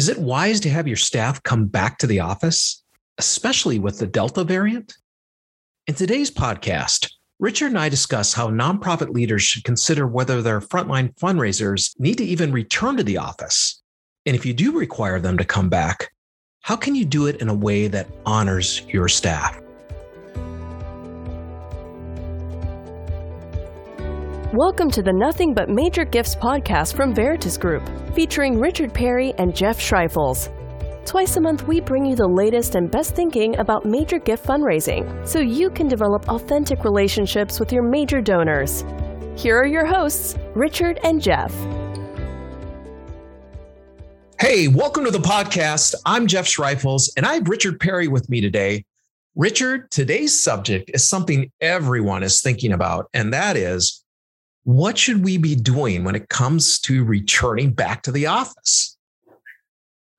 Is it wise to have your staff come back to the office, especially with the Delta variant? In today's podcast, Richard and I discuss how nonprofit leaders should consider whether their frontline fundraisers need to even return to the office. And if you do require them to come back, how can you do it in a way that honors your staff? Welcome to the Nothing But Major Gifts podcast from Veritas Group, featuring Richard Perry and Jeff Schreifels. Twice a month, we bring you the latest and best thinking about major gift fundraising so you can develop authentic relationships with your major donors. Here are your hosts, Richard and Jeff. Hey, welcome to the podcast. I'm Jeff Schreifels, and I have Richard Perry with me today. Richard, today's subject is something everyone is thinking about, and that is what should we be doing when it comes to returning back to the office?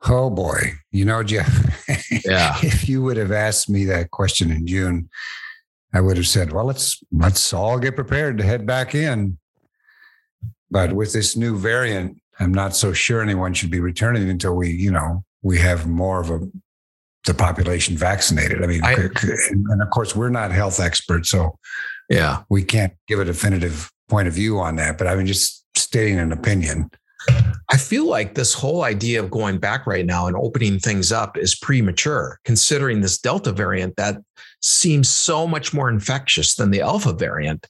Oh boy. You know, Jeff, yeah. if you would have asked me that question in June, I would have said, well, let's let's all get prepared to head back in. But with this new variant, I'm not so sure anyone should be returning until we, you know, we have more of a the population vaccinated. I mean, I, and of course, we're not health experts, so yeah, we can't give a definitive point of view on that, but I mean, just stating an opinion. I feel like this whole idea of going back right now and opening things up is premature, considering this Delta variant that seems so much more infectious than the Alpha variant.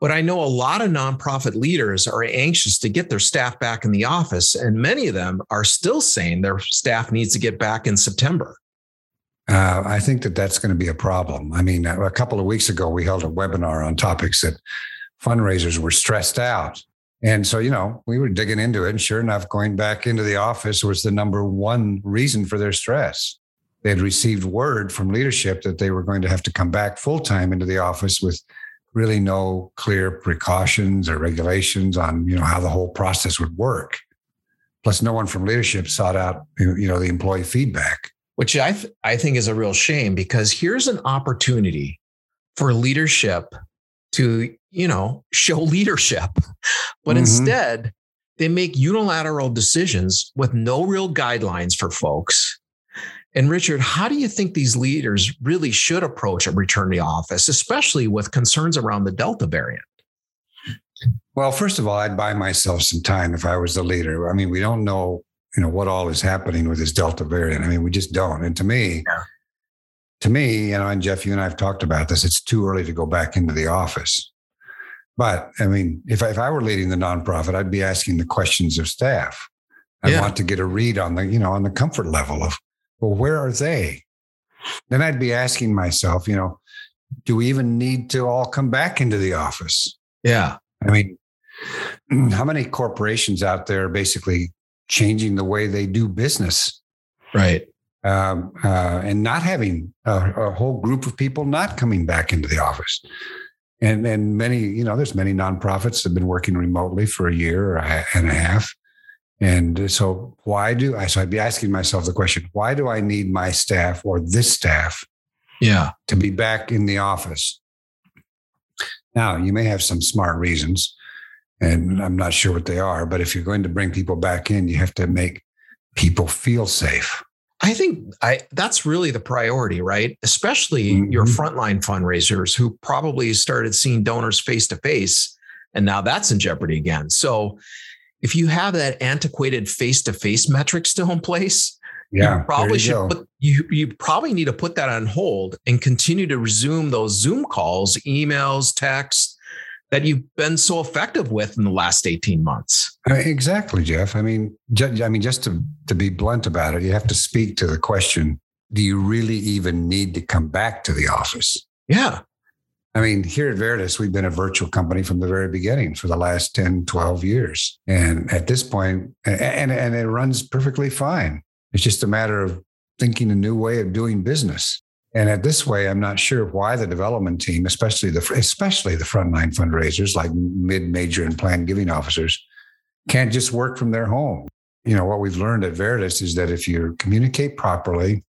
But I know a lot of nonprofit leaders are anxious to get their staff back in the office, and many of them are still saying their staff needs to get back in September. Uh, I think that that's going to be a problem. I mean, a couple of weeks ago, we held a webinar on topics that fundraisers were stressed out. And so, you know, we were digging into it. And sure enough, going back into the office was the number one reason for their stress. They had received word from leadership that they were going to have to come back full time into the office with really no clear precautions or regulations on, you know, how the whole process would work. Plus, no one from leadership sought out, you know, the employee feedback. Which I, th- I think is a real shame because here's an opportunity for leadership to, you know, show leadership. But mm-hmm. instead, they make unilateral decisions with no real guidelines for folks. And Richard, how do you think these leaders really should approach a return to office, especially with concerns around the Delta variant? Well, first of all, I'd buy myself some time if I was the leader. I mean, we don't know, you know, what all is happening with this Delta variant. I mean, we just don't. And to me, yeah to me, you know, and Jeff, you and I have talked about this, it's too early to go back into the office. But I mean, if I, if I were leading the nonprofit, I'd be asking the questions of staff. I yeah. want to get a read on the, you know, on the comfort level of, well, where are they? Then I'd be asking myself, you know, do we even need to all come back into the office? Yeah. I mean, how many corporations out there basically changing the way they do business? Right um, uh, and not having a, a, whole group of people not coming back into the office. And and many, you know, there's many nonprofits that have been working remotely for a year and a half. And so why do I? So I'd be asking myself the question: Why do I need my staff or this staff, yeah, to be back in the office? Now you may have some smart reasons, and I'm not sure what they are. But if you're going to bring people back in, you have to make people feel safe. I think I that's really the priority, right? Especially mm-hmm. your frontline fundraisers who probably started seeing donors face to face and now that's in jeopardy again. So if you have that antiquated face to face metric still in place, yeah, you probably you should put, you you probably need to put that on hold and continue to resume those Zoom calls, emails, texts, that you've been so effective with in the last 18 months. Uh, exactly, Jeff. I mean, I mean, just to, to be blunt about it, you have to speak to the question, do you really even need to come back to the office? Yeah. I mean, here at Veritas, we've been a virtual company from the very beginning for the last 10, 12 years. And at this point, and, and it runs perfectly fine. It's just a matter of thinking a new way of doing business. And at this way, I'm not sure why the development team, especially the especially the frontline fundraisers like mid, major, and planned giving officers, can't just work from their home. You know what we've learned at Veritas is that if you communicate properly,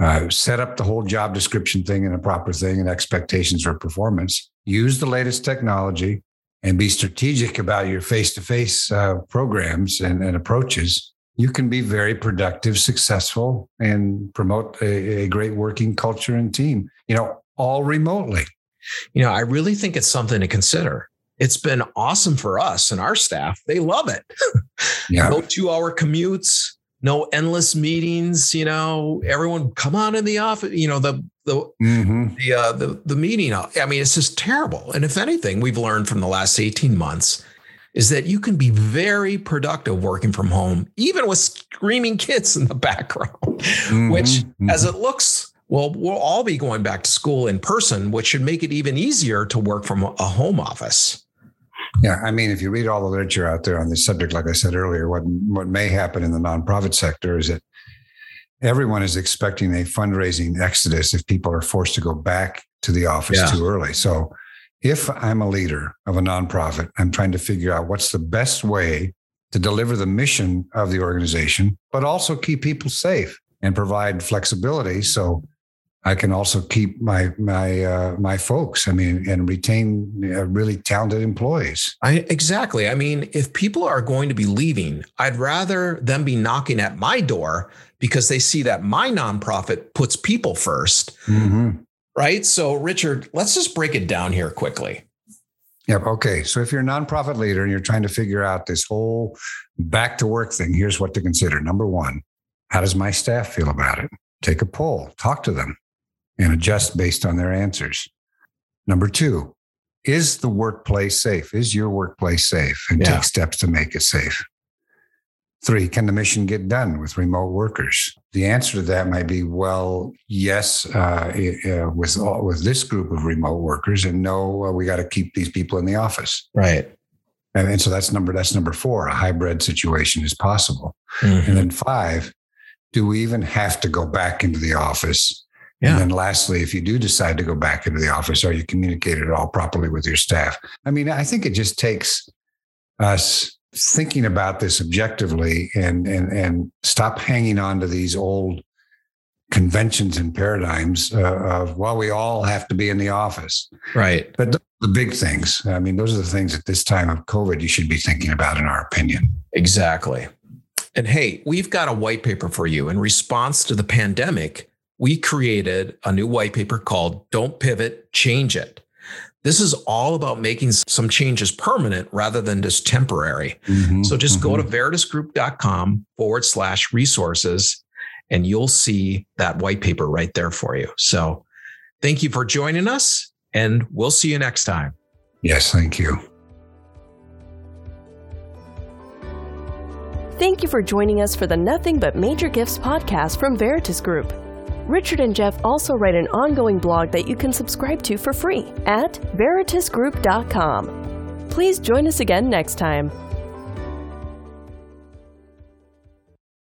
uh, set up the whole job description thing and a proper thing and expectations for performance, use the latest technology, and be strategic about your face-to-face uh, programs and, and approaches, you can be very productive, successful, and promote a, a great working culture and team, you know, all remotely. You know, I really think it's something to consider. It's been awesome for us and our staff. They love it. Yeah. no two hour commutes, no endless meetings. You know, everyone come on in the office. You know, the the mm-hmm. the uh, the the meeting. I mean, it's just terrible. And if anything, we've learned from the last eighteen months is that you can be very productive working from home, even with screaming kids in the background, mm-hmm. which, mm-hmm. as it looks, well, we'll all be going back to school in person, which should make it even easier to work from a home office. Yeah, I mean, if you read all the literature out there on this subject, like I said earlier, what what may happen in the nonprofit sector is that everyone is expecting a fundraising exodus if people are forced to go back to the office yeah. too early. So, if I'm a leader of a nonprofit, I'm trying to figure out what's the best way to deliver the mission of the organization, but also keep people safe and provide flexibility so I can also keep my my uh, my folks. I mean, and retain uh, really talented employees. I exactly. I mean, if people are going to be leaving, I'd rather them be knocking at my door because they see that my nonprofit puts people 1st mm-hmm. Right. So, Richard, let's just break it down here quickly. Yep. Okay. So, if you're a nonprofit leader and you're trying to figure out this whole back to work thing, here's what to consider. Number one, how does my staff feel about it? Take a poll, talk to them and adjust based on their answers. Number two, is the workplace safe? Is your workplace safe? And yeah. take steps to make it safe. Three, can the mission get done with remote workers? The answer to that might be well, yes, uh, uh, with all, with this group of remote workers, and no, uh, we got to keep these people in the office. Right. And, and, so that's number that's number four. A hybrid situation is possible. Mm-hmm. And then five, do we even have to go back into the office yeah. And then lastly, if you do decide to go back into the office, are you communicated all properly with your staff? I mean, I think it just takes us thinking about this objectively and and and stop hanging on to these old conventions and paradigms uh, of well we all have to be in the office. Right. But the, the big things i mean those are the things at this time of covid you should be thinking about in our opinion. Exactly. And hey we've got a white paper for you. In response to the pandemic we created a new white paper called Don't Pivot, Change It. This is all about making some changes permanent rather than just temporary. Mm-hmm, so just mm-hmm. go to veritasgroup.com forward slash resources and you'll see that white paper right there for you. So thank you for joining us and we'll see you next time. Yes, thank you. Thank you for joining us for the Nothing But Major Gifts podcast from Veritas Group. Richard and Jeff also write an ongoing blog that you can subscribe to for free at veritasgroup.com. Please join us again next time.